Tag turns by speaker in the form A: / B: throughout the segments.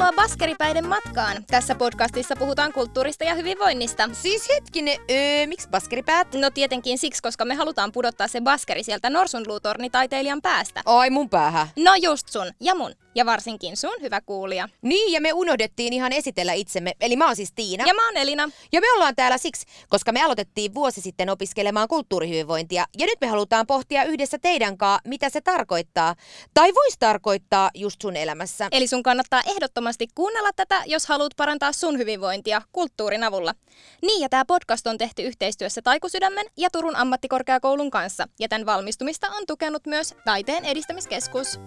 A: Tervetuloa Baskeripäiden matkaan. Tässä podcastissa puhutaan kulttuurista ja hyvinvoinnista.
B: Siis hetkinen, öö, miksi baskeripäät?
A: No tietenkin siksi, koska me halutaan pudottaa se baskeri sieltä norsunluutornitaiteilijan päästä.
B: Ai mun päähän.
A: No just sun ja mun. Ja varsinkin sun, hyvä kuulija.
B: Niin, ja me unohdettiin ihan esitellä itsemme. Eli mä oon siis Tiina.
A: Ja mä oon Elina.
B: Ja me ollaan täällä siksi, koska me aloitettiin vuosi sitten opiskelemaan kulttuurihyvinvointia. Ja nyt me halutaan pohtia yhdessä teidän kanssa, mitä se tarkoittaa. Tai voisi tarkoittaa just sun elämässä.
A: Eli sun kannattaa ehdottomasti kuunnella tätä, jos haluat parantaa sun hyvinvointia kulttuurin avulla. Niin, ja tämä podcast on tehty yhteistyössä Taikusydämen ja Turun ammattikorkeakoulun kanssa. Ja tämän valmistumista on tukenut myös Taiteen edistämiskeskus.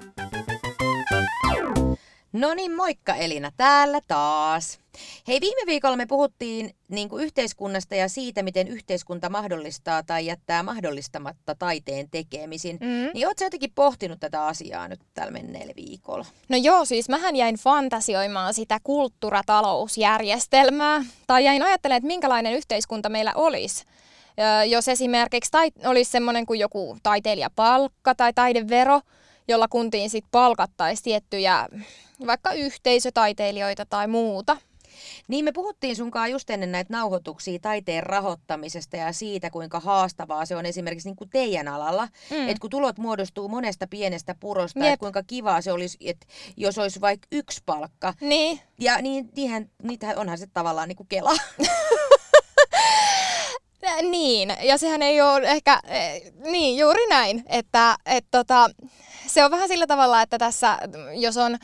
B: No niin, moikka Elina, täällä taas. Hei, viime viikolla me puhuttiin niin kuin yhteiskunnasta ja siitä, miten yhteiskunta mahdollistaa tai jättää mahdollistamatta taiteen tekemisin. Mm. Niin ootko jotenkin pohtinut tätä asiaa nyt tällä menneellä viikolla?
A: No joo, siis mähän jäin fantasioimaan sitä kulttuuratalousjärjestelmää. Tai jäin ajattelemaan, että minkälainen yhteiskunta meillä olisi. Jos esimerkiksi tai- olisi semmoinen kuin joku taiteilijapalkka tai taidevero, jolla kuntiin sitten palkattaisiin tiettyjä vaikka yhteisötaiteilijoita tai muuta.
B: Niin me puhuttiin sunkaan just ennen näitä nauhoituksia taiteen rahoittamisesta ja siitä, kuinka haastavaa se on esimerkiksi niin kuin teidän alalla. Mm. Että kun tulot muodostuu monesta pienestä purosta, että kuinka kivaa se olisi, että jos olisi vaikka yksi palkka.
A: Niin.
B: Ja niin, niinhän, niitähän onhan se tavallaan niin kuin kela.
A: Niin, ja sehän ei ole ehkä, eh, niin juuri näin, että et tota, se on vähän sillä tavalla, että tässä, jos on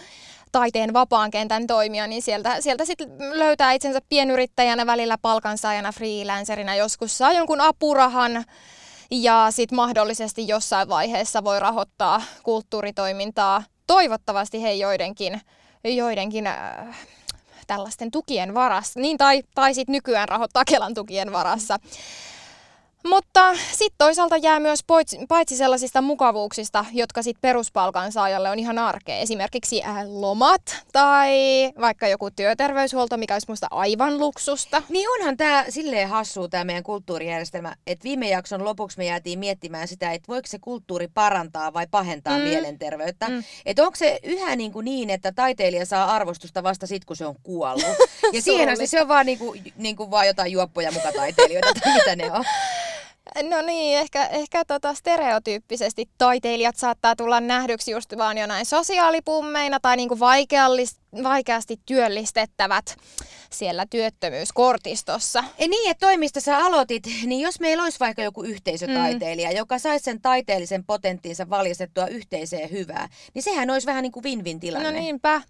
A: taiteen vapaan kentän toimija, niin sieltä, sieltä sitten löytää itsensä pienyrittäjänä, välillä palkansaajana, freelancerina, joskus saa jonkun apurahan ja sitten mahdollisesti jossain vaiheessa voi rahoittaa kulttuuritoimintaa, toivottavasti he joidenkin, joidenkin äh, tällaisten tukien varassa, niin tai, tai sitten nykyään rahoittaa Kelan tukien varassa. Mutta sitten toisaalta jää myös paitsi sellaisista mukavuuksista, jotka sitten peruspalkansaajalle on ihan arkea. Esimerkiksi äh, lomat tai vaikka joku työterveyshuolto, mikä olisi musta aivan luksusta.
B: Niin onhan tämä silleen hassu tämä meidän kulttuurijärjestelmä, että viime jakson lopuksi me jäätiin miettimään sitä, että voiko se kulttuuri parantaa vai pahentaa mm. mielenterveyttä. Mm. Että onko se yhä niin, kuin niin, että taiteilija saa arvostusta vasta sitten, kun se on kuollut. Ja siihen se on vaan, niin kuin, niin kuin vaan jotain juoppoja muka taiteilijoita tai mitä ne on.
A: No niin, ehkä, ehkä tota stereotyyppisesti taiteilijat saattaa tulla nähdyksi just vaan jo näin sosiaalipummeina tai niinku vaikeasti työllistettävät siellä työttömyyskortistossa.
B: Ei niin, että toimista sä aloitit, niin jos meillä olisi vaikka joku yhteisötaiteilija, mm. joka saisi sen taiteellisen potenttinsa valjastettua yhteiseen hyvää, niin sehän olisi vähän niin kuin win-win tilanne.
A: No niinpä.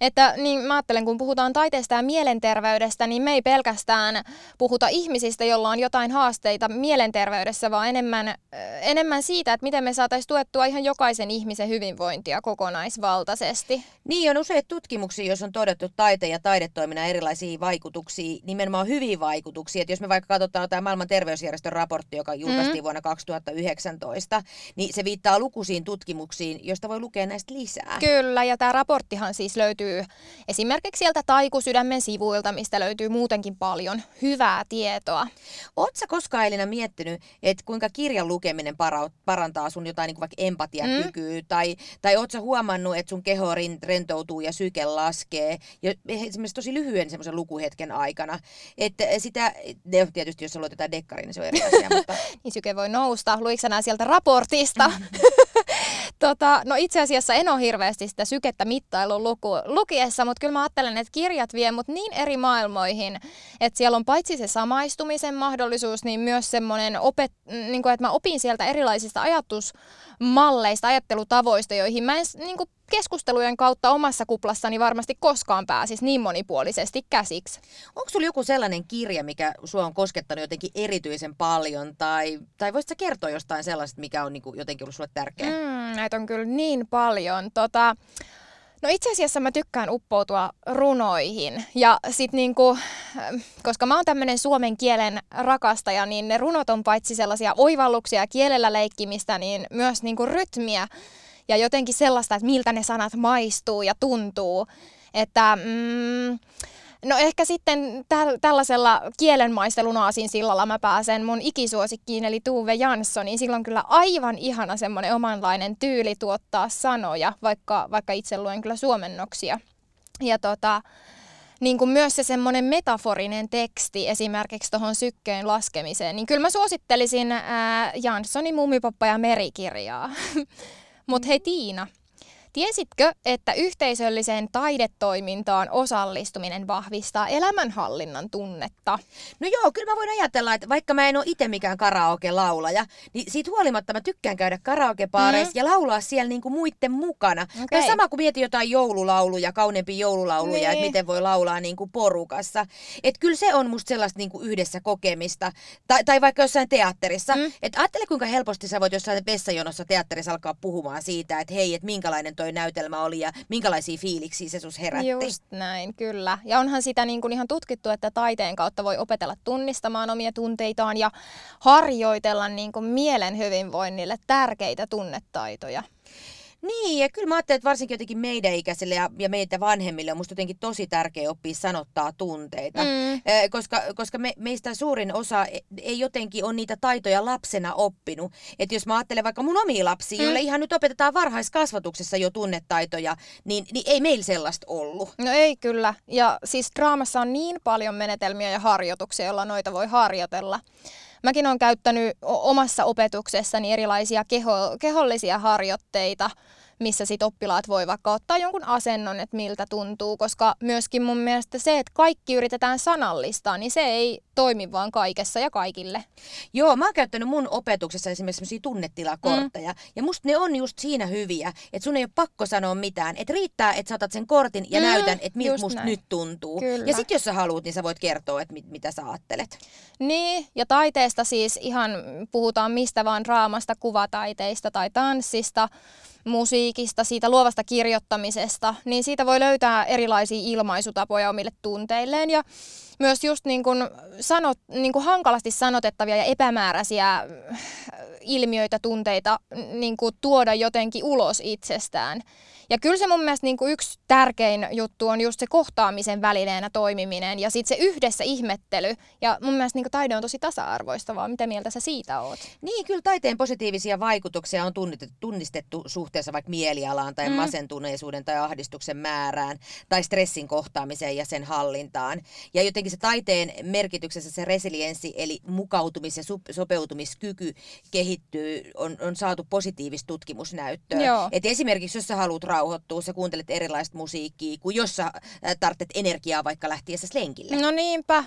A: Että niin mä ajattelen, kun puhutaan taiteesta ja mielenterveydestä, niin me ei pelkästään puhuta ihmisistä, joilla on jotain haasteita mielenterveydessä, vaan enemmän, enemmän siitä, että miten me saataisiin tuettua ihan jokaisen ihmisen hyvinvointia kokonaisvaltaisesti.
B: Niin, on useita tutkimuksia, jos on todettu taiteen ja taidetoiminnan erilaisia vaikutuksia, nimenomaan hyviä vaikutuksia. Että jos me vaikka katsotaan jotain maailman terveysjärjestön raportti, joka julkaistiin mm. vuonna 2019, niin se viittaa lukuisiin tutkimuksiin, joista voi lukea näistä lisää.
A: Kyllä, ja tämä raporttihan siis löytyy esimerkiksi sieltä Taikusydämen sivuilta, mistä löytyy muutenkin paljon hyvää tietoa.
B: Oletko koskaan Elina miettinyt, että kuinka kirjan lukeminen parantaa sun jotain niin kuin vaikka empatiakykyä, mm. tai, tai oletko huomannut, että sun keho rentoutuu ja syke laskee, ja esimerkiksi tosi lyhyen semmoisen lukuhetken aikana, että sitä, tietysti jos sä luet jotain dekkaria, niin se on eri asia, mutta...
A: niin syke voi nousta, luitko sieltä raportista? tota, no itse asiassa en ole hirveästi sitä sykettä mittailun luku, lukiessa, mutta kyllä mä ajattelen, että kirjat vie mut niin eri maailmoihin, että siellä on paitsi se samaistumisen mahdollisuus, niin myös semmoinen, opet, niin kuin, että mä opin sieltä erilaisista ajatusmalleista, ajattelutavoista, joihin mä en niin kuin, keskustelujen kautta omassa kuplassani varmasti koskaan pääsisi niin monipuolisesti käsiksi.
B: Onko sulla joku sellainen kirja, mikä sua on koskettanut jotenkin erityisen paljon, tai, tai voisitko kertoa jostain sellaista, mikä on niin kuin, jotenkin ollut sulle tärkeä?
A: Mm, näitä on kyllä niin paljon. Tota, No itse asiassa mä tykkään uppoutua runoihin ja sit niinku, koska mä oon tämmönen suomen kielen rakastaja, niin ne runot on paitsi sellaisia oivalluksia ja kielellä leikkimistä, niin myös niinku rytmiä ja jotenkin sellaista, että miltä ne sanat maistuu ja tuntuu. Että mm, No ehkä sitten täl- tällaisella kielenmaistelun aasin sillalla mä pääsen mun ikisuosikkiin eli Tuve Janssoniin. Silloin kyllä aivan ihana semmoinen omanlainen tyyli tuottaa sanoja, vaikka, vaikka itse luen kyllä suomennoksia. ja tota, niin kuin myös se semmoinen metaforinen teksti esimerkiksi tuohon sykkeen laskemiseen, niin kyllä mä suosittelisin ää, Janssonin Mumipoppa ja merikirjaa. Mutta hei Tiina, Tiesitkö, että yhteisölliseen taidetoimintaan osallistuminen vahvistaa elämänhallinnan tunnetta?
B: No joo, kyllä mä voin ajatella, että vaikka mä en ole itse mikään karaoke-laulaja, niin siitä huolimatta mä tykkään käydä karaokepaareissa mm. ja laulaa siellä niinku muiden mukana. Okay. Tai sama kuin mietin jotain joululauluja, kauneempia joululauluja, niin. että miten voi laulaa niinku porukassa. Että kyllä se on musta sellaista niinku yhdessä kokemista. Tai, tai vaikka jossain teatterissa. Mm. Että ajattele kuinka helposti sä voit jossain vessajonossa teatterissa alkaa puhumaan siitä, että hei, että minkälainen toi näytelmä oli ja minkälaisia fiiliksiä se sus herätti.
A: Just näin, kyllä. Ja onhan sitä niin kuin ihan tutkittu, että taiteen kautta voi opetella tunnistamaan omia tunteitaan ja harjoitella niin kuin mielen hyvinvoinnille tärkeitä tunnetaitoja.
B: Niin, ja kyllä mä ajattelen, että varsinkin jotenkin meidän ikäisille ja, ja meitä vanhemmille on musta jotenkin tosi tärkeä oppia sanottaa tunteita. Mm. Eh, koska koska me, meistä suurin osa e, ei jotenkin ole niitä taitoja lapsena oppinut. Että jos mä ajattelen vaikka mun omia lapsia, mm. joille ihan nyt opetetaan varhaiskasvatuksessa jo tunnetaitoja, niin, niin ei meillä sellaista ollut.
A: No ei kyllä. Ja siis draamassa on niin paljon menetelmiä ja harjoituksia, joilla noita voi harjoitella. Mäkin olen käyttänyt omassa opetuksessani erilaisia keho, kehollisia harjoitteita, missä sit oppilaat voi vaikka ottaa jonkun asennon, että miltä tuntuu, koska myöskin mun mielestä se, että kaikki yritetään sanallistaa, niin se ei toimi vaan kaikessa ja kaikille.
B: Joo, mä oon käyttänyt mun opetuksessa esimerkiksi sellaisia tunnetilakortteja, mm. ja musta ne on just siinä hyviä, että sun ei ole pakko sanoa mitään, että riittää, että saatat sen kortin ja mm, näytän, että miltä musta näin. nyt tuntuu. Kyllä. Ja sitten jos sä haluat, niin sä voit kertoa, että mit, mitä sä ajattelet.
A: Niin, ja taiteesta siis ihan puhutaan mistä vaan raamasta, kuvataiteista tai tanssista, musiikista, siitä luovasta kirjoittamisesta, niin siitä voi löytää erilaisia ilmaisutapoja omille tunteilleen ja myös just niin kuin sanot, niin kuin hankalasti sanotettavia ja epämääräisiä ilmiöitä, tunteita niin kuin tuoda jotenkin ulos itsestään. Ja kyllä se mun mielestä niin kuin yksi tärkein juttu on just se kohtaamisen välineenä toimiminen ja sitten se yhdessä ihmettely. Ja mun mielestä niin kuin taide on tosi tasa-arvoistavaa. Mitä mieltä sä siitä oot?
B: Niin, kyllä taiteen positiivisia vaikutuksia on tunnistettu suhteessa vaikka mielialaan tai mm. masentuneisuuden tai ahdistuksen määrään tai stressin kohtaamiseen ja sen hallintaan. Ja jotenkin se taiteen merkityksessä se resilienssi eli mukautumis- ja sopeutumiskyky kehittyy, on, on saatu positiivista tutkimusnäyttöä. Et esimerkiksi jos sä haluat rauhoittua, sä kuuntelet erilaista musiikkia, kuin jos sä äh, tarvitset energiaa vaikka lähtiessä lenkille.
A: No niinpä.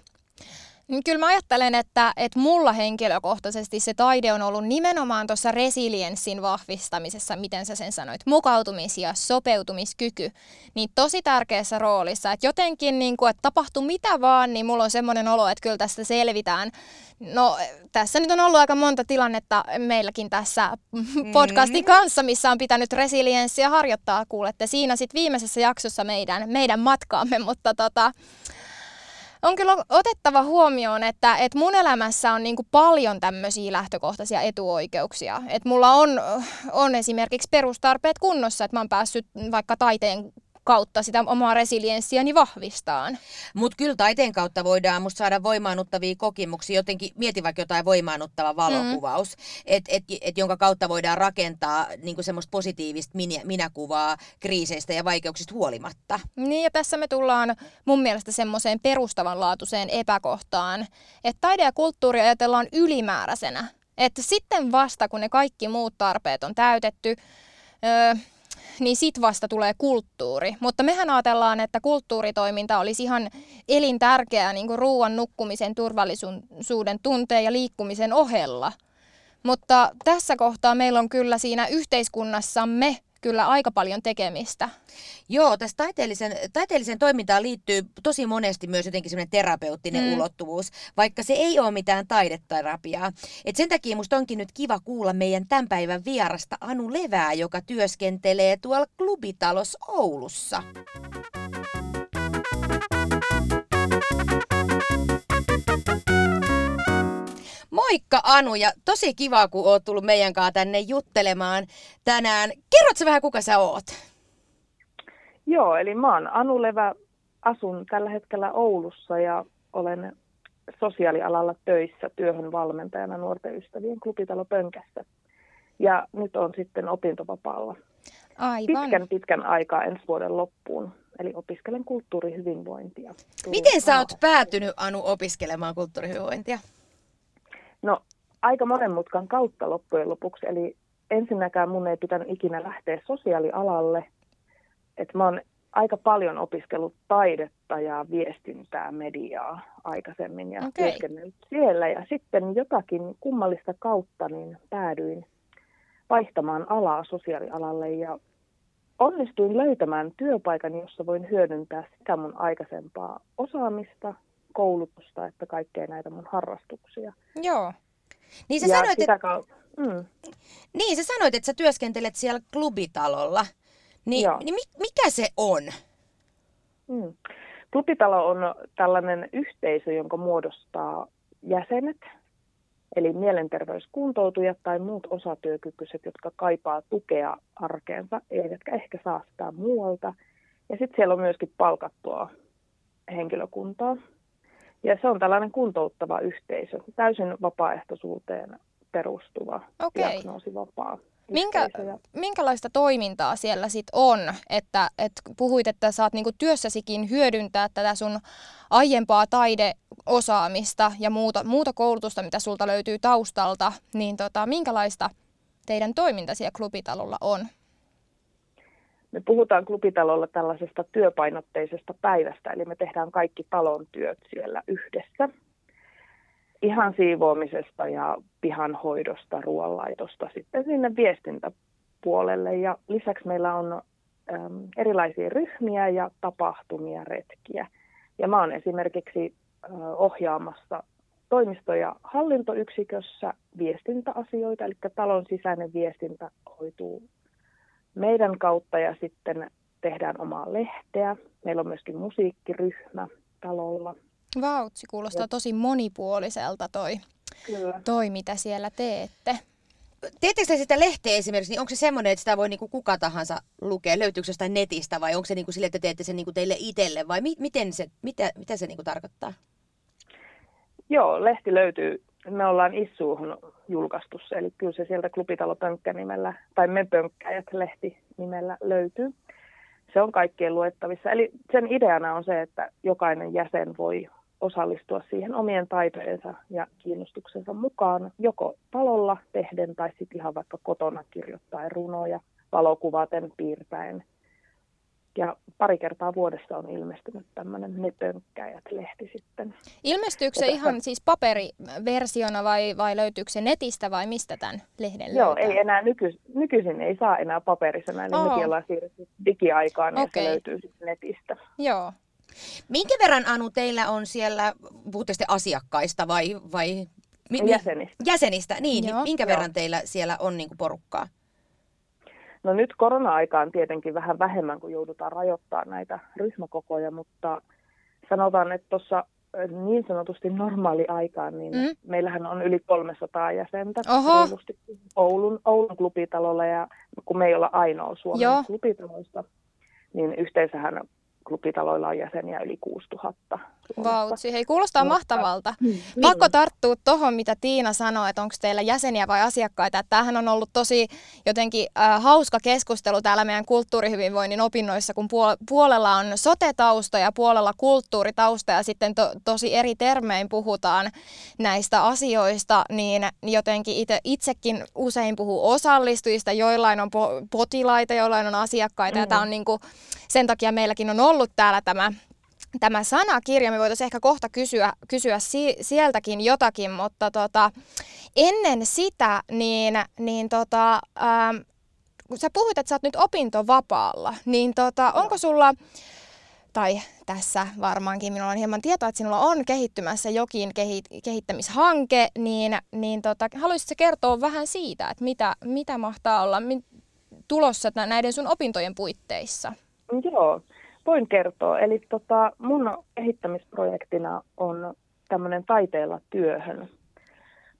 A: Niin kyllä mä ajattelen, että, että mulla henkilökohtaisesti se taide on ollut nimenomaan tuossa resilienssin vahvistamisessa, miten sä sen sanoit, mukautumis- ja sopeutumiskyky, niin tosi tärkeässä roolissa. Että jotenkin, niin kuin, että tapahtuu mitä vaan, niin mulla on semmoinen olo, että kyllä tästä selvitään. No tässä nyt on ollut aika monta tilannetta meilläkin tässä podcastin kanssa, missä on pitänyt resilienssiä harjoittaa, kuulette siinä sitten viimeisessä jaksossa meidän, meidän matkaamme, mutta tota, on kyllä otettava huomioon, että, että mun elämässä on niin kuin paljon tämmöisiä lähtökohtaisia etuoikeuksia. Että mulla on, on esimerkiksi perustarpeet kunnossa, että mä oon päässyt vaikka taiteen kautta sitä omaa resilienssiäni vahvistaan.
B: Mutta kyllä taiteen kautta voidaan musta saada voimaannuttavia kokemuksia. Jotenkin mieti vaikka jotain voimaannuttava valokuvaus, mm. et, et, et, jonka kautta voidaan rakentaa niinku semmoista positiivista minä, minäkuvaa kriiseistä ja vaikeuksista huolimatta.
A: Niin ja tässä me tullaan mun mielestä semmoiseen perustavanlaatuiseen epäkohtaan, että taide ja kulttuuri ajatellaan ylimääräisenä. Että sitten vasta kun ne kaikki muut tarpeet on täytetty, öö, niin sit vasta tulee kulttuuri. Mutta mehän ajatellaan, että kulttuuritoiminta olisi ihan elintärkeää niin ruoan, nukkumisen, turvallisuuden tunteen ja liikkumisen ohella. Mutta tässä kohtaa meillä on kyllä siinä yhteiskunnassamme kyllä aika paljon tekemistä.
B: Joo, tässä taiteellisen, taiteellisen toimintaan liittyy tosi monesti myös jotenkin semmoinen terapeuttinen mm. ulottuvuus, vaikka se ei ole mitään taideterapiaa. Et sen takia musta onkin nyt kiva kuulla meidän tämän päivän vierasta Anu Levää, joka työskentelee tuolla Klubitalos Oulussa. Moikka Anu ja tosi kiva, kun oot tullut meidän kanssa tänne juttelemaan tänään. Kerrotko vähän, kuka sä oot?
C: Joo, eli mä oon Anu Levä, asun tällä hetkellä Oulussa ja olen sosiaalialalla töissä työhön valmentajana nuorten ystävien klubitalo Pönkässä. Ja nyt on sitten opintovapaalla.
A: Aivan.
C: pitkän pitkän aikaa ensi vuoden loppuun. Eli opiskelen kulttuurihyvinvointia.
B: Miten sä oot päätynyt, Anu, opiskelemaan kulttuurihyvinvointia?
C: No, aika monen mutkan kautta loppujen lopuksi. Eli ensinnäkään mun ei pitänyt ikinä lähteä sosiaalialalle. Et mä oon aika paljon opiskellut taidetta ja viestintää, mediaa aikaisemmin ja
A: Okei.
C: työskennellyt siellä. Ja sitten jotakin kummallista kautta niin päädyin vaihtamaan alaa sosiaalialalle ja onnistuin löytämään työpaikan, jossa voin hyödyntää sitä mun aikaisempaa osaamista, koulutusta, että kaikkea näitä mun harrastuksia.
A: Joo.
B: Niin sä,
C: ja
B: sanoit,
C: sitä
B: että,
C: kau- mm.
B: niin sä sanoit, että sä työskentelet siellä klubitalolla. Niin,
C: Joo.
B: niin mi- mikä se on?
C: Mm. Klubitalo on tällainen yhteisö, jonka muodostaa jäsenet, eli mielenterveyskuntoutujat tai muut osatyökykyiset, jotka kaipaa tukea arkeensa, eivätkä ehkä saa sitä muualta. Ja sitten siellä on myöskin palkattua henkilökuntaa. Ja se on tällainen kuntouttava yhteisö, täysin vapaaehtoisuuteen perustuva,
A: Okei.
C: diagnoosivapaa
A: Minkä, minkälaista toimintaa siellä sit on? Että et puhuit, että saat niinku työssäsikin hyödyntää tätä sun aiempaa taideosaamista ja muuta, muuta koulutusta, mitä sulta löytyy taustalta. Niin tota, minkälaista teidän toiminta siellä klubitalolla on?
C: Me puhutaan klubitalolla tällaisesta työpainotteisesta päivästä, eli me tehdään kaikki talon työt siellä yhdessä. Ihan siivoamisesta ja pihanhoidosta, ruoanlaitosta sitten sinne viestintäpuolelle. Ja lisäksi meillä on äm, erilaisia ryhmiä ja tapahtumia, retkiä. Ja mä oon esimerkiksi äh, ohjaamassa toimisto- ja hallintoyksikössä viestintäasioita, eli talon sisäinen viestintä hoituu meidän kautta ja sitten tehdään omaa lehteä. Meillä on myöskin musiikkiryhmä talolla.
A: Vautsi, kuulostaa tosi monipuoliselta toi,
C: Kyllä.
A: toi mitä siellä teette.
B: Teettekö te sitä lehteä esimerkiksi, niin onko se semmoinen, että sitä voi niinku kuka tahansa lukea? Löytyykö se jostain netistä vai onko se niinku sille, että teette sen niinku teille itselle vai mi- miten se, mitä, mitä se niinku tarkoittaa?
C: Joo, lehti löytyy. Me ollaan Issuuhun julkaistu se, eli kyllä se sieltä Klubitalo Pönkkä nimellä, tai Me Pönkkäjät lehti nimellä löytyy. Se on kaikkien luettavissa. Eli sen ideana on se, että jokainen jäsen voi osallistua siihen omien taitojensa ja kiinnostuksensa mukaan, joko talolla tehden tai sitten ihan vaikka kotona kirjoittaen runoja, valokuvaten, piirtäen. Ja pari kertaa vuodessa on ilmestynyt tämmöinen Me Pönkkäjät-lehti sitten.
A: Ilmestyykö se ihan siis paperiversiona vai, vai löytyykö se netistä vai mistä tämän lehden
C: Joo,
A: löytää?
C: ei enää nyky, nykyisin ei saa enää paperisena, eli
A: Oho.
C: mekin ollaan siirrytty digiaikaan ja
A: Okei.
C: se löytyy sitten netistä.
A: Joo.
B: Minkä verran Anu teillä on siellä, puhutte asiakkaista vai, vai mi-
C: Jäsenistä.
B: jäsenistä? Niin,
A: Joo.
B: niin minkä
C: Joo.
B: verran teillä siellä on niinku porukkaa?
C: No nyt korona-aikaan tietenkin vähän vähemmän, kun joudutaan rajoittamaan näitä ryhmäkokoja, mutta sanotaan, että tuossa niin sanotusti normaali-aikaan, niin
A: Mm.
C: meillähän on yli 300 jäsentä
A: Oho.
C: Oulun, Oulun klubitalolla ja kun me ei olla ainoa Suomen
A: Joo.
C: klubitaloista, niin yhteensähän klubitaloilla on jäseniä yli 6000. Suomessa.
A: Vautsi. Hei, kuulostaa
C: Mutta-
A: mahtavalta.
C: Niin.
A: Pakko tarttua tuohon, mitä Tiina sanoi, että onko teillä jäseniä vai asiakkaita. Että Tämähän on ollut tosi jotenkin äh, hauska keskustelu täällä meidän kulttuurihyvinvoinnin opinnoissa, kun puol- puolella on sote-tausta ja puolella kulttuuritausta ja sitten to- tosi eri termein puhutaan näistä asioista, niin jotenkin ite, itsekin usein puhuu osallistujista, joillain on po- potilaita, joillain on asiakkaita ja
C: Mm.
A: tämä on niinku, sen takia meilläkin on ollut täällä tämä tämä sanakirja, me voitaisiin ehkä kohta kysyä, kysyä si- sieltäkin jotakin, mutta tota, ennen sitä, niin, niin tota, ähm, kun sä puhuit, että sä oot nyt opintovapaalla, niin tota, onko sulla, tai tässä varmaankin minulla on hieman tietoa, että sinulla on kehittymässä jokin kehi- kehittämishanke, niin, niin tota, haluaisitko kertoa vähän siitä, että mitä, mitä mahtaa olla mi- tulossa nä- näiden sun opintojen puitteissa?
C: Joo, voin kertoa. Eli tota, mun kehittämisprojektina on tämmöinen taiteella työhön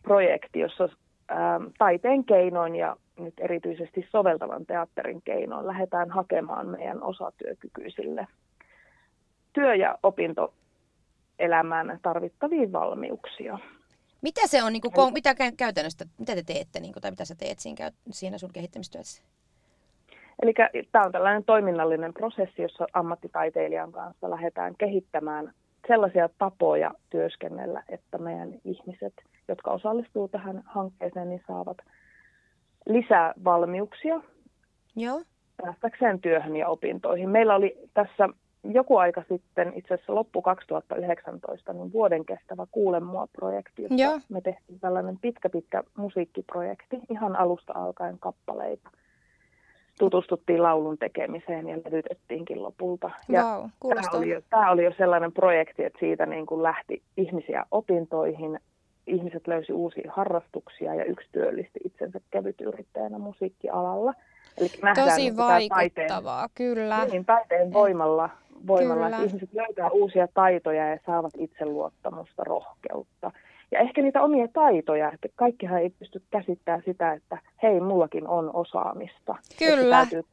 C: projekti, jossa ää, taiteen keinoin ja nyt erityisesti soveltavan teatterin keinoin lähdetään hakemaan meidän osatyökykyisille työ- ja opintoelämään tarvittavia valmiuksia.
B: Mitä se on, niinku, ko- mitä kä- käytännössä, mitä te teette, niinku, tai mitä sä teet siinä, siinä sun kehittämistyössä?
C: Eli tämä on tällainen toiminnallinen prosessi, jossa ammattitaiteilijan kanssa lähdetään kehittämään sellaisia tapoja työskennellä, että meidän ihmiset, jotka osallistuu tähän hankkeeseen, niin saavat lisää valmiuksia
B: Joo.
C: päästäkseen työhön ja opintoihin. Meillä oli tässä joku aika sitten, itse asiassa loppu 2019, niin vuoden kestävä Kuule mua-projekti, jossa
A: Joo.
C: me tehtiin tällainen pitkä, pitkä musiikkiprojekti, ihan alusta alkaen kappaleita. Tutustuttiin laulun tekemiseen ja levytettiinkin lopulta. Ja
A: Vau,
C: tämä, oli jo, tämä oli jo sellainen projekti, että siitä niin kuin lähti ihmisiä opintoihin, ihmiset löysi uusia harrastuksia ja yksi työllisti itsensä kevytyrittäjänä musiikkialalla. Eli nähdään
A: Tosi
C: niin tämä taiteen,
A: vaikuttavaa, kyllä.
C: niin, taiteen voimalla, voimalla
A: Kyllä.
C: että ihmiset löytää uusia taitoja ja saavat itseluottamusta, rohkeutta. Ja ehkä niitä omia taitoja, että kaikkihan ei pysty käsittämään sitä, että hei, mullakin on osaamista.
A: Kyllä.
C: Että täytyy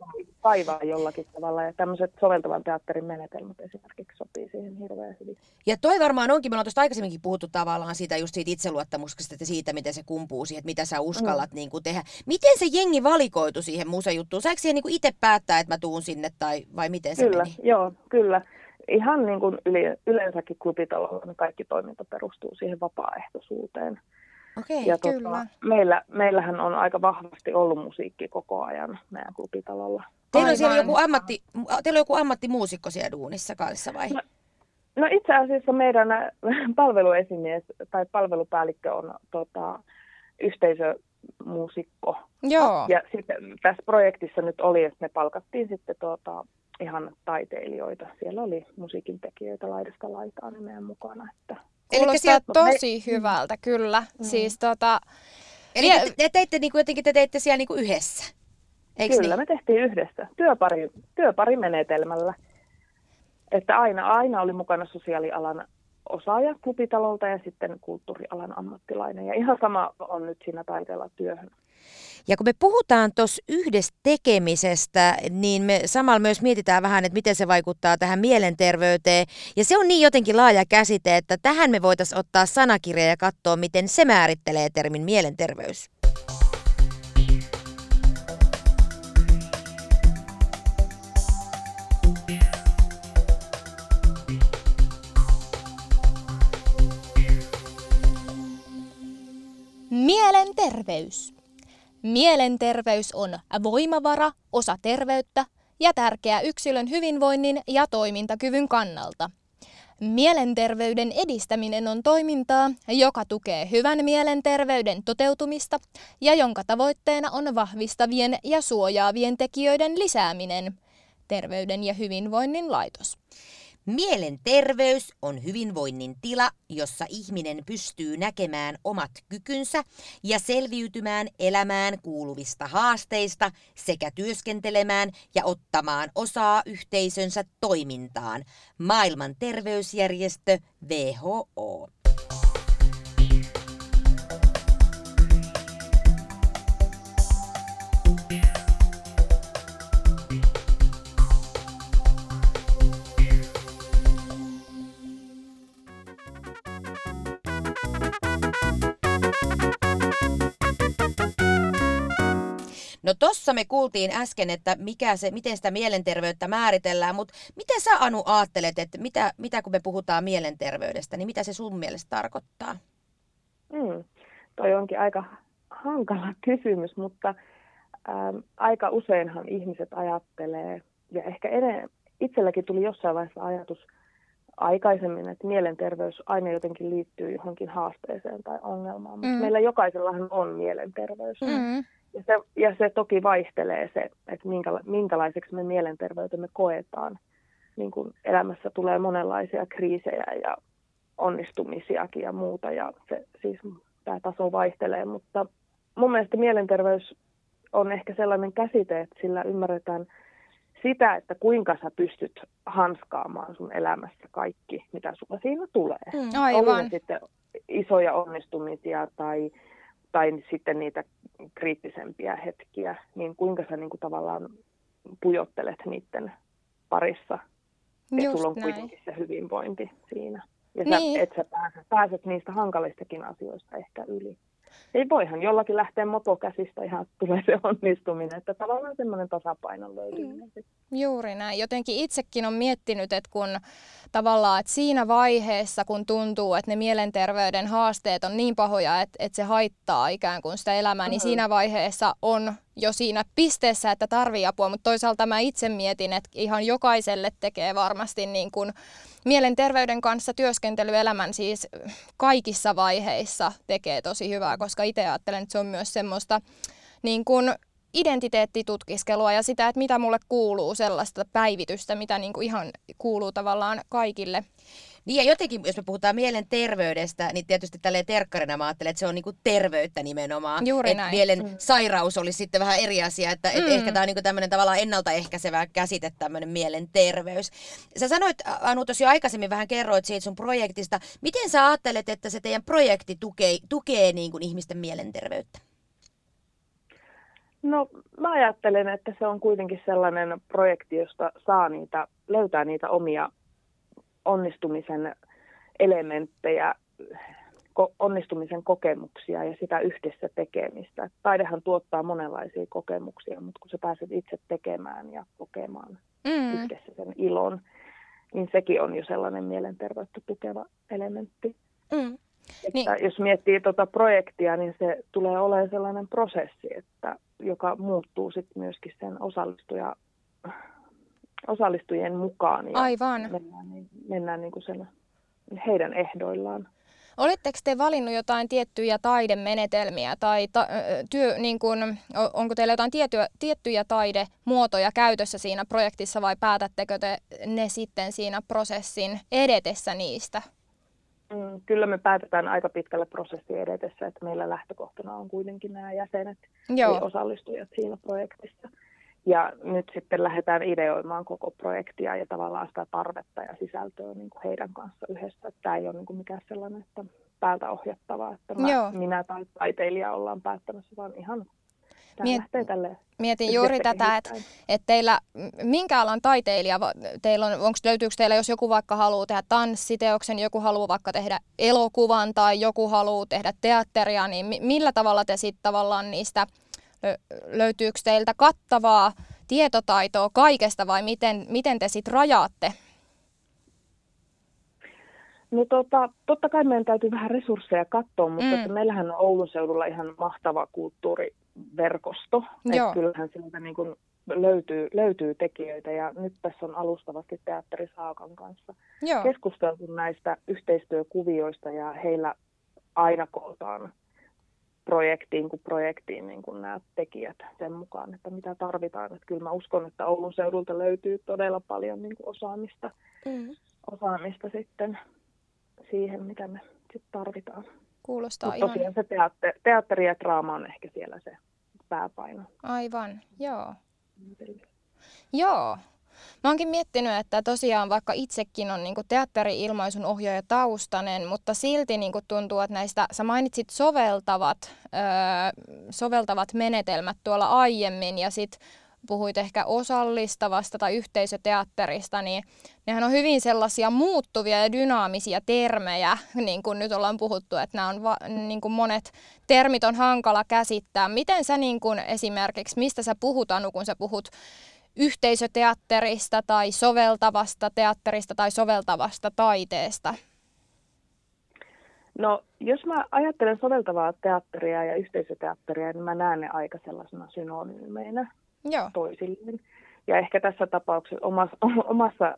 C: kaivaa jollakin tavalla ja tämmöiset soveltavan teatterin menetelmät esimerkiksi sopii siihen hirveän hyvin.
B: Ja toi varmaan onkin, me ollaan tuosta aikaisemminkin puhuttu tavallaan siitä just siitä itseluottamuksesta ja siitä, miten se kumpuu siihen, että mitä sä uskallat mm. niin kuin tehdä. Miten se jengi valikoitu siihen musajuttuun? Saiko siihen niin kuin itse päättää, että mä tuun sinne tai vai miten se
C: Kyllä,
B: meni?
C: joo, kyllä. Ihan niin kuin yli, yleensäkin klubitalolla, niin kaikki toiminta perustuu siihen vapaaehtoisuuteen.
B: Okei.
C: Ja
A: kyllä.
C: tota, meillä, meillähän on aika vahvasti ollut musiikki koko ajan meidän klubitalolla.
B: Teillä on siellä joku, ammatti, teillä on joku ammattimuusikko siellä duunissa kanssa vai?
C: No, No itse asiassa meidän äh, palveluesimies tai palvelupäällikkö on tota, yhteisömuusikko.
A: Joo,
C: Ja sitten tässä projektissa nyt oli, että me palkattiin sitten tota, ihan taiteilijoita. Siellä oli musiikin tekijöitä laidasta laitaan niin meidän mukana. Että
A: kuulostaa
B: sieltä-
A: tosi hyvältä, kyllä.
C: Mm.
A: Siis tota,
B: Eli te, te teitte niin kuin, jotenkin te teitte siellä niin kuin yhdessä. Eiks
C: Kyllä,
B: niin?
C: me tehtiin yhdessä työpari, työparimenetelmällä. Että aina, aina oli mukana sosiaalialan osaaja klubitalolta ja sitten kulttuurialan ammattilainen. Ja ihan sama on nyt siinä taiteella työhön.
B: Ja kun me puhutaan tuossa yhdessä tekemisestä, niin me samalla myös mietitään vähän, että miten se vaikuttaa tähän mielenterveyteen. Ja se on niin jotenkin laaja käsite, että tähän me voitaisiin ottaa sanakirja ja katsoa, miten se määrittelee termin mielenterveys.
A: Mielenterveys. Mielenterveys on voimavara, osa terveyttä ja tärkeä yksilön hyvinvoinnin ja toimintakyvyn kannalta. Mielenterveyden edistäminen on toimintaa, joka tukee hyvän mielenterveyden toteutumista ja jonka tavoitteena on vahvistavien ja suojaavien tekijöiden lisääminen. Terveyden ja hyvinvoinnin laitos.
B: Mielenterveys on hyvinvoinnin tila, jossa ihminen pystyy näkemään omat kykynsä ja selviytymään elämään kuuluvista haasteista sekä työskentelemään ja ottamaan osaa yhteisönsä toimintaan. Maailman terveysjärjestö WHO. Tossa me kuultiin äsken, että mikä se, miten sitä mielenterveyttä määritellään, mutta mitä sä Anu ajattelet, että mitä, mitä kun me puhutaan mielenterveydestä, niin mitä se sun mielestä tarkoittaa?
C: Mm. Toi onkin aika hankala kysymys, mutta ähm, aika useinhan ihmiset ajattelee, ja ehkä edelleen, itselläkin tuli jossain vaiheessa ajatus aikaisemmin, että mielenterveys aina jotenkin liittyy johonkin haasteeseen tai ongelmaan, mutta
A: Mm.
C: meillä jokaisellahan on mielenterveys.
A: Mm.
C: Ja se, ja se toki vaihtelee se, että minkäla, minkälaiseksi me mielenterveytemme koetaan. Niin kuin elämässä tulee monenlaisia kriisejä ja onnistumisiakin ja muuta, ja se, siis tämä taso vaihtelee, mutta mun mielestä mielenterveys on ehkä sellainen käsite, että sillä ymmärretään sitä, että kuinka sä pystyt hanskaamaan sun elämässä kaikki, mitä sulla siinä tulee.
B: Mm.
C: Oli
A: Aivan.
C: ne sitten isoja onnistumisia tai, tai sitten niitä kriittisempiä hetkiä, niin kuinka sä niin kuin tavallaan pujottelet niiden parissa, että
A: Just
C: sulla on
A: näin.
C: kuitenkin se hyvinvointi siinä. Ja
A: Niin.
C: sä, että sä pääset, pääset niistä hankalistakin asioista ehkä yli. Ei voihan jollakin lähteä mopokäsistä ihan tulee se onnistuminen, että tavallaan semmoinen tasapainon löytyminen. Mm.
A: Juuri näin. Jotenkin itsekin on miettinyt, että kun tavallaan, että siinä vaiheessa, kun tuntuu, että ne mielenterveyden haasteet on niin pahoja, että, että se haittaa ikään kuin sitä elämää, mm-hmm. niin siinä vaiheessa on jo siinä pisteessä, että tarvii apua, mutta toisaalta mä itse mietin, että ihan jokaiselle tekee varmasti niin kuin mielenterveyden kanssa työskentelyelämän siis kaikissa vaiheissa tekee tosi hyvää, koska itse ajattelen, että se on myös semmoista niin kuin identiteettitutkiskelua ja sitä, että mitä mulle kuuluu, sellaista päivitystä, mitä niin kuin ihan kuuluu tavallaan kaikille
B: niin ja jotenkin, jos me puhutaan mielenterveydestä, niin tietysti tälleen terkkarina mä ajattelen, että se on niinku terveyttä nimenomaan.
A: Juuri
B: että
A: näin.
B: mielen mm. sairaus olisi sitten vähän eri asia, että et mm. ehkä tämä on niinku tämmöinen tavallaan ennaltaehkäisevä käsite, tämmöinen mielenterveys. Sä sanoit, Anu, tosi aikaisemmin vähän kerroit siitä sun projektista. Miten sä ajattelet, että se teidän projekti tukee, tukee niinku ihmisten mielenterveyttä?
C: No mä ajattelen, että se on kuitenkin sellainen projekti, josta saa niitä, löytää niitä omia onnistumisen elementtejä, onnistumisen kokemuksia ja sitä yhdessä tekemistä. Taidehan tuottaa monenlaisia kokemuksia, mutta kun sä pääset itse tekemään ja kokemaan mm. yhdessä sen ilon, niin sekin on jo sellainen mielenterveyttä tukeva elementti. Mm. Että niin. Jos miettii tuota projektia, niin se tulee olemaan sellainen prosessi, että, joka muuttuu sitten myöskin sen osallistuja osallistujien mukaan. Ja
A: Aivan.
C: Mennään, niin, mennään niin kuin sen, heidän ehdoillaan.
A: Oletteko te valinnut jotain tiettyjä taidemenetelmiä tai ta, työ, niin kun, onko teillä jotain tiettyjä, tiettyjä taidemuotoja käytössä siinä projektissa vai päätättekö te ne sitten siinä prosessin edetessä niistä?
C: Mm, kyllä me päätetään aika pitkälle prosessi edetessä, että meillä lähtökohtana on kuitenkin nämä jäsenet ja osallistujat siinä projektissa. Ja nyt sitten lähdetään ideoimaan koko projektia ja tavallaan sitä tarvetta ja sisältöä niin kuin heidän kanssa yhdessä. Tämä ei ole niin kuin mikään sellainen, että päältä ohjattavaa, että mä, minä tai taiteilija ollaan päättämässä, vaan ihan Miet,
A: mietin juuri tätä, että, että teillä, minkä alan taiteilija, teillä on, onko, löytyykö teillä, jos joku vaikka haluaa tehdä tanssiteoksen, joku haluaa vaikka tehdä elokuvan tai joku haluaa tehdä teatteria, niin millä tavalla te sitten tavallaan niistä löytyykö teiltä kattavaa tietotaitoa kaikesta vai miten, miten te sitten rajaatte?
C: No tota, totta kai meidän täytyy vähän resursseja katsoa, mutta mm. meillähän on Oulun seudulla ihan mahtava kulttuuriverkosto. Joo. kyllähän sieltä niin kuin löytyy, löytyy tekijöitä ja nyt tässä on alustavasti Teatteri Saakan kanssa Joo. keskusteltu näistä yhteistyökuvioista ja heillä aina kootaan projektiin kuin projektiin niin kuin nämä tekijät sen mukaan, että mitä tarvitaan. Että kyllä mä uskon, että Oulun seudulta löytyy todella paljon niin kuin osaamista, mm. osaamista sitten siihen, mitä me sitten tarvitaan.
A: Kuulostaa
C: Mutta tosiaan se teatteri, teatteri ja draama on ehkä siellä se pääpaino.
A: Aivan, joo. Joo, Mä oonkin miettinyt, että tosiaan vaikka itsekin on niin teatteri-ilmaisun ohjaaja taustanen, mutta silti niin tuntuu, että näistä, sä mainitsit soveltavat, öö, soveltavat menetelmät tuolla aiemmin ja sitten puhuit ehkä osallistavasta tai yhteisöteatterista, niin nehän on hyvin sellaisia muuttuvia ja dynaamisia termejä, niin kuin nyt ollaan puhuttu, että nämä on va, niin kuin monet termit on hankala käsittää. Miten sä niin kuin esimerkiksi, mistä sä puhut Anu, kun sä puhut yhteisöteatterista tai soveltavasta teatterista tai soveltavasta taiteesta?
C: No, jos mä ajattelen soveltavaa teatteria ja yhteisöteatteria, niin mä näen ne aika sellaisena synonyymeinä Joo. toisilleen. Ja ehkä tässä tapauksessa omassa, omassa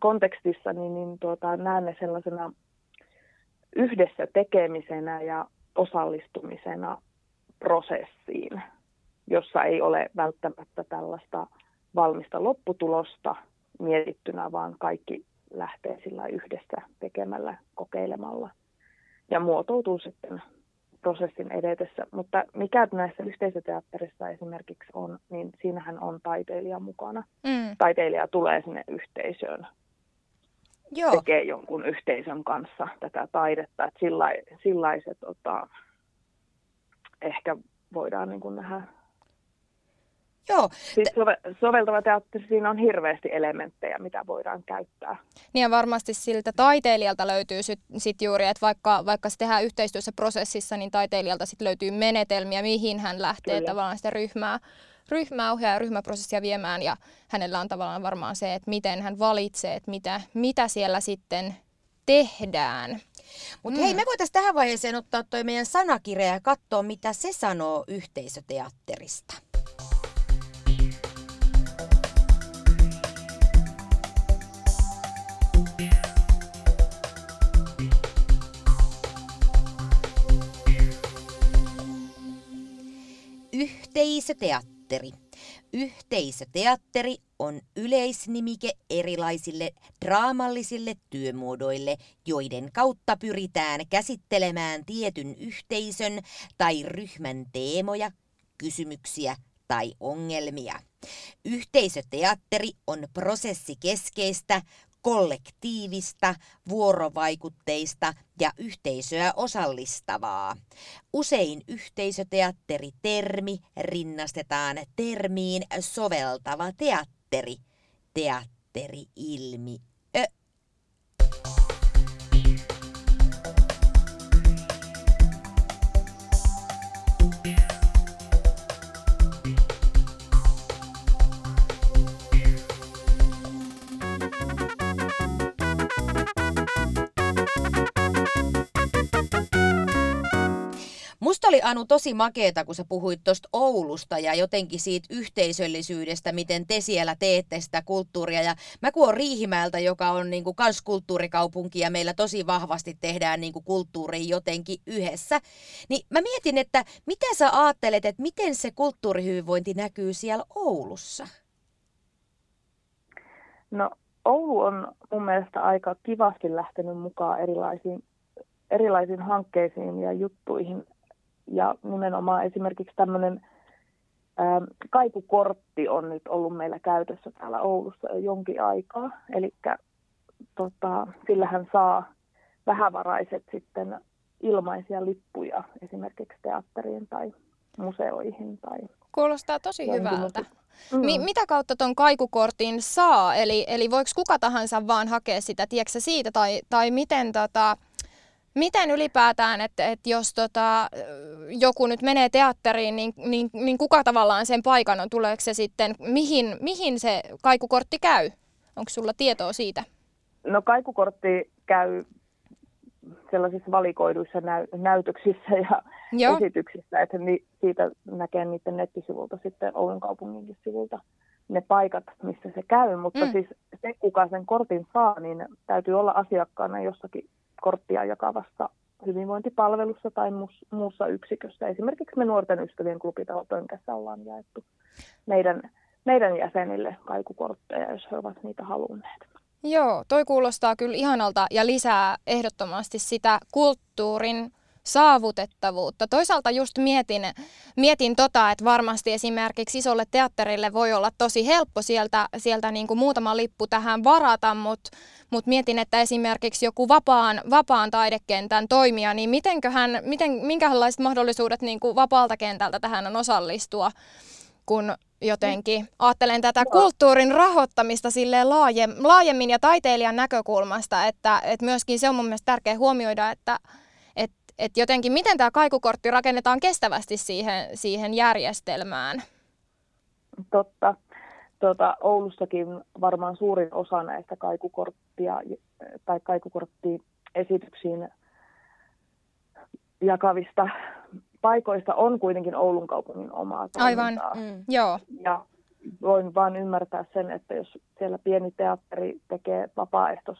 C: kontekstissa niin, niin tuota, näen ne sellaisena yhdessä tekemisenä ja osallistumisena prosessiin jossa ei ole välttämättä tällaista valmista lopputulosta mietittynä, vaan kaikki lähtee sillä yhdessä tekemällä, kokeilemalla ja muotoutuu sitten prosessin edetessä. Mutta mikä näissä yhteisöteatterissa esimerkiksi on, niin siinähän on taiteilija mukana. Mm. Taiteilija tulee sinne yhteisöön, Joo. tekee jonkun yhteisön kanssa tätä taidetta. Että sillaiset tota, ehkä voidaan niin kuin nähdä
B: Joo.
C: Siis sove- soveltava teatteri, siinä on hirveästi elementtejä, mitä voidaan käyttää.
A: Niin ja varmasti siltä taiteilijalta löytyy sit, sit juuri, että vaikka, vaikka se tehdään yhteistyössä prosessissa, niin taiteilijalta sit löytyy menetelmiä, mihin hän lähtee Kyllä. tavallaan sitä ryhmää, ryhmää ohjaa ja ryhmäprosessia viemään ja hänellä on tavallaan varmaan se, että miten hän valitsee, että mitä, mitä siellä sitten tehdään.
B: Mutta mm. hei, me voitaisiin tähän vaiheeseen ottaa toi meidän sanakirja ja katsoa, mitä se sanoo yhteisöteatterista. Yhteisöteatteri. Yhteisöteatteri on yleisnimike erilaisille draamallisille työmuodoille, joiden kautta pyritään käsittelemään tietyn yhteisön tai ryhmän teemoja, kysymyksiä tai ongelmia. Yhteisöteatteri on prosessikeskeistä, kollektiivista, vuorovaikutteista ja yhteisöä osallistavaa. Usein yhteisöteatteritermi rinnastetaan termiin soveltava teatteri, teatteri-ilmi Musta oli Anu tosi makeeta, kun sä puhuit tuosta Oulusta ja jotenkin siitä yhteisöllisyydestä, miten te siellä teette sitä kulttuuria. Ja mä kun Riihimäeltä, joka on niinku kans kulttuurikaupunki ja meillä tosi vahvasti tehdään niinku kulttuuri jotenkin yhdessä, niin mä mietin, että mitä sä ajattelet, että miten se kulttuurihyvinvointi näkyy siellä Oulussa?
C: No Oulu on mun mielestä aika kivasti lähtenyt mukaan erilaisiin, erilaisiin hankkeisiin ja juttuihin ja nimenomaan esimerkiksi tämmöinen ähm, kaikukortti on nyt ollut meillä käytössä täällä Oulussa jo jonkin aikaa. Eli tota, sillähän saa vähävaraiset sitten ilmaisia lippuja esimerkiksi teatteriin tai museoihin. Tai
A: Kuulostaa tosi hyvältä. Mm. Mi- mitä kautta tuon kaikukortin saa? Eli, eli voiko kuka tahansa vaan hakea sitä, tiedätkö siitä, tai, tai miten tota, Miten ylipäätään, että, että jos tota, joku nyt menee teatteriin, niin, niin, niin kuka tavallaan sen paikan on? Tuleeko se sitten, mihin, mihin se kaikukortti käy? Onko sulla tietoa siitä?
C: No kaikukortti käy sellaisissa valikoiduissa näy- näytöksissä ja Joo. esityksissä, että ni- siitä näkee niiden nettisivulta sitten Oulun kaupunginkin sivulta ne paikat, missä se käy, mutta mm. siis se, kuka sen kortin saa, niin täytyy olla asiakkaana jossakin korttia jakavassa hyvinvointipalvelussa tai muussa yksikössä. Esimerkiksi me nuorten ystävien klubitalo Pönkässä ollaan jaettu meidän, meidän jäsenille kaikukortteja, jos he ovat niitä halunneet.
A: Joo, toi kuulostaa kyllä ihanalta ja lisää ehdottomasti sitä kulttuurin saavutettavuutta. Toisaalta just mietin, mietin tota, että varmasti esimerkiksi isolle teatterille voi olla tosi helppo sieltä, sieltä niin kuin muutama lippu tähän varata, mutta mut mietin, että esimerkiksi joku vapaan, vapaan taidekentän toimija, niin mitenköhän, miten, minkälaiset mahdollisuudet niin kuin vapaalta kentältä tähän on osallistua, kun jotenkin ajattelen tätä kulttuurin rahoittamista silleen laajemmin ja taiteilijan näkökulmasta, että, että myöskin se on mun mielestä tärkeää huomioida, että, että jotenkin miten tämä kaikukortti rakennetaan kestävästi siihen, siihen järjestelmään?
C: Totta. Tuota, Oulussakin varmaan suurin osa näistä kaikukorttia tai kaikukorttiesityksiin jakavista paikoista on kuitenkin Oulun kaupungin omaa
A: toimintaa. Aivan, mm, joo.
C: Ja voin vain ymmärtää sen, että jos siellä pieni teatteri tekee vapaaehtois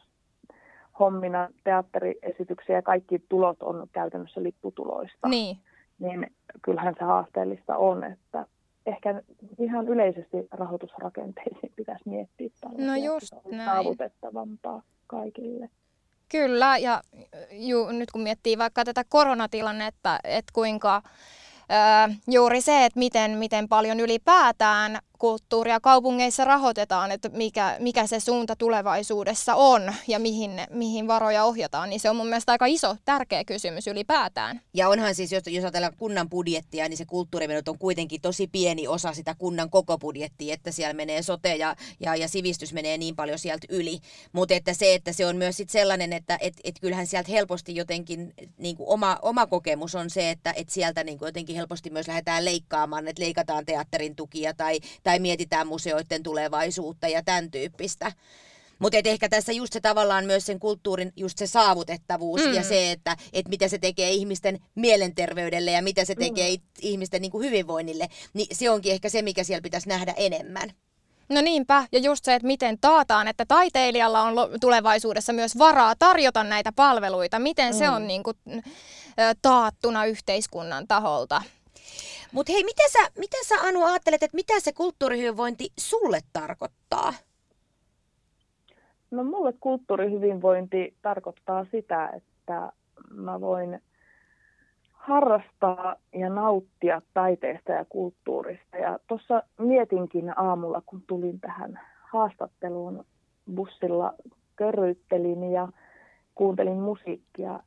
C: hommina teatteriesityksiä ja kaikki tulot on käytännössä lipputuloista.
A: Niin.
C: Niin kyllähän se haasteellista on, että ehkä ihan yleisesti rahoitusrakenteisiin pitäisi miettiä
A: no just näin.
C: saavutettavampaa kaikille.
A: Kyllä, ja ju, nyt kun miettii vaikka tätä koronatilannetta, että kuinka ää, juuri se, että miten, miten paljon ylipäätään kulttuuria kaupungeissa rahoitetaan, että mikä, mikä se suunta tulevaisuudessa on ja mihin, mihin varoja ohjataan, niin se on mun mielestä aika iso, tärkeä kysymys ylipäätään.
B: Ja onhan siis, jos, jos ajatellaan kunnan budjettia, niin se kulttuurimenot on kuitenkin tosi pieni osa sitä kunnan koko budjettia, että siellä menee sote ja, ja, ja sivistys menee niin paljon sieltä yli. Mutta että se, että se on myös sit sellainen, että et, et kyllähän sieltä helposti jotenkin niin kuin oma, oma kokemus on se, että et sieltä niin kuin jotenkin helposti myös lähdetään leikkaamaan, että leikataan teatterin tukia tai, tai mietitään museoiden tulevaisuutta ja tämän tyyppistä. Mutta ehkä tässä just se tavallaan myös sen kulttuurin just se saavutettavuus mm. ja se, että et mitä se tekee ihmisten mielenterveydelle ja mitä se mm. tekee mm. ihmisten niin kuin hyvinvoinnille, niin se onkin ehkä se, mikä siellä pitäisi nähdä enemmän.
A: No niinpä, ja just se, että miten taataan, että taiteilijalla on tulevaisuudessa myös varaa tarjota näitä palveluita, miten mm. se on niin kuin, taattuna yhteiskunnan taholta.
B: Mutta hei, miten sä, miten sä Anu ajattelet, että mitä se kulttuurihyvinvointi sulle tarkoittaa?
C: No mulle kulttuurihyvinvointi tarkoittaa sitä, että mä voin harrastaa ja nauttia taiteesta ja kulttuurista. Ja tuossa mietinkin aamulla, kun tulin tähän haastatteluun bussilla, körryttelin ja kuuntelin musiikkia,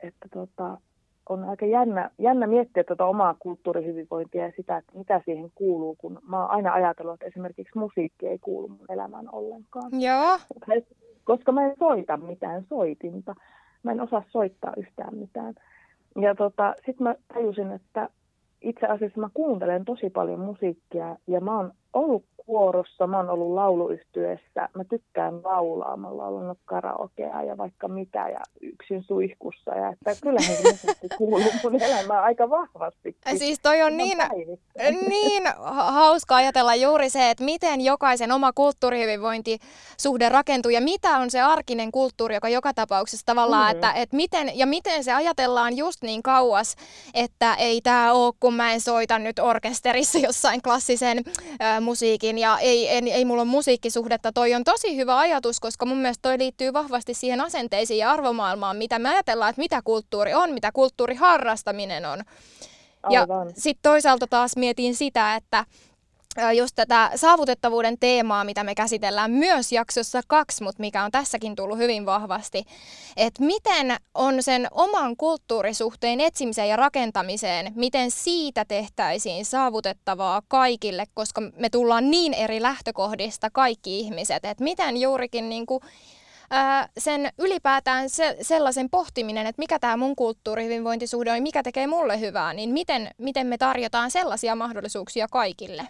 C: että tota, on aika jännä, jännä miettiä tuota omaa kulttuurihyvinvointia ja sitä, että mitä siihen kuuluu, kun mä oon aina ajatellut, että esimerkiksi musiikki ei kuulu mun elämään ollenkaan.
A: Joo.
C: Koska mä en soita mitään soitinta. Mä en osaa soittaa yhtään mitään. Ja tota, sitten mä tajusin, että itse asiassa mä kuuntelen tosi paljon musiikkia ja mä oon ollut kuorossa, mä oon ollut lauluyhtyessä, mä tykkään laulaa, mä oon laulanut karaokea ja vaikka mitä ja yksin suihkussa ja että kyllähän se kuuluu mun elämään aika vahvasti.
A: Siis toi on niin, niin hauska ajatella juuri se, että miten jokaisen oma kulttuurihyvinvointisuhde rakentuu ja mitä on se arkinen kulttuuri, joka joka tapauksessa tavallaan, mm. että, että miten, ja miten se ajatellaan just niin kauas, että ei tämä ole, kun mä en soita nyt orkesterissa jossain klassisen äh, musiikin ja ei, ei, ei mulla ole musiikkisuhdetta. Toi on tosi hyvä ajatus, koska mun mielestä toi liittyy vahvasti siihen asenteisiin ja arvomaailmaan, mitä me ajatellaan, että mitä kulttuuri on, mitä kulttuuriharrastaminen on. Aivan. Ja sitten toisaalta taas mietin sitä, että just tätä saavutettavuuden teemaa, mitä me käsitellään myös jaksossa kaksi, mutta mikä on tässäkin tullut hyvin vahvasti, että miten on sen oman kulttuurisuhteen etsimiseen ja rakentamiseen, miten siitä tehtäisiin saavutettavaa kaikille, koska me tullaan niin eri lähtökohdista kaikki ihmiset, että miten juurikin niin kuin sen ylipäätään se, sellaisen pohtiminen, että mikä tämä mun kulttuurihyvinvointisuhde on, mikä tekee mulle hyvää, niin miten, miten me tarjotaan sellaisia mahdollisuuksia kaikille.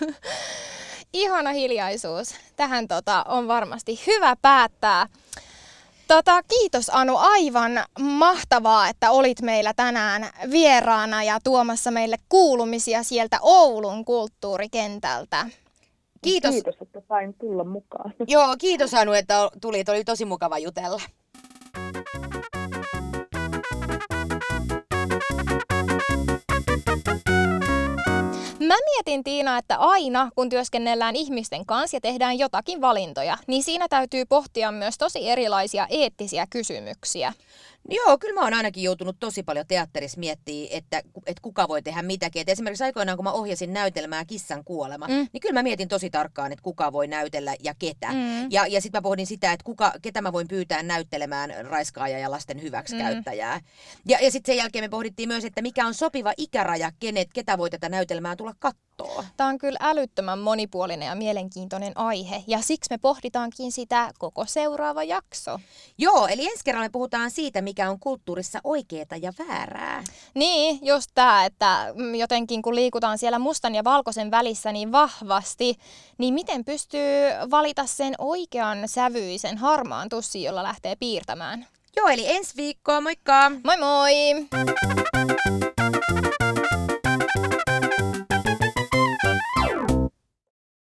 A: Ihana hiljaisuus. Tähän tota, on varmasti hyvä päättää. Tota, kiitos Anu, aivan mahtavaa, että olit meillä tänään vieraana ja tuomassa meille kuulumisia sieltä Oulun kulttuurikentältä.
C: Kiitos. Kiitos, että sain tulla mukaan.
B: Joo, kiitos Anu, että tulit. Oli tosi mukava jutella.
A: Mä mietin Tiina, että aina kun työskennellään ihmisten kanssa ja tehdään jotakin valintoja, niin siinä täytyy pohtia myös tosi erilaisia eettisiä kysymyksiä.
B: Joo, kyllä mä oon ainakin joutunut tosi paljon teatterissa miettimään, että, että kuka voi tehdä mitäkin. Et esimerkiksi aikoinaan, kun mä ohjasin näytelmää Kissan kuolema, mm. niin kyllä mä mietin tosi tarkkaan, että kuka voi näytellä ja ketä. Mm. Ja, ja sitten mä pohdin sitä, että kuka, ketä mä voin pyytää näyttelemään raiskaaja ja lasten hyväksikäyttäjää. Mm. Ja, ja sitten sen jälkeen me pohdittiin myös, että mikä on sopiva ikäraja, kenet, ketä voi tätä näytelmää tulla kattoon.
A: Tämä on kyllä älyttömän monipuolinen ja mielenkiintoinen aihe, ja siksi me pohditaankin sitä koko seuraava jakso.
B: Joo, eli ensi kerralla me puhutaan siitä, mikä on kulttuurissa oikeeta ja väärää.
A: Niin, just tämä, että jotenkin kun liikutaan siellä mustan ja valkoisen välissä niin vahvasti, niin miten pystyy valita sen oikean sävyisen harmaan tussin, jolla lähtee piirtämään?
B: Joo, eli ensi viikkoa, moikka!
A: Moi moi!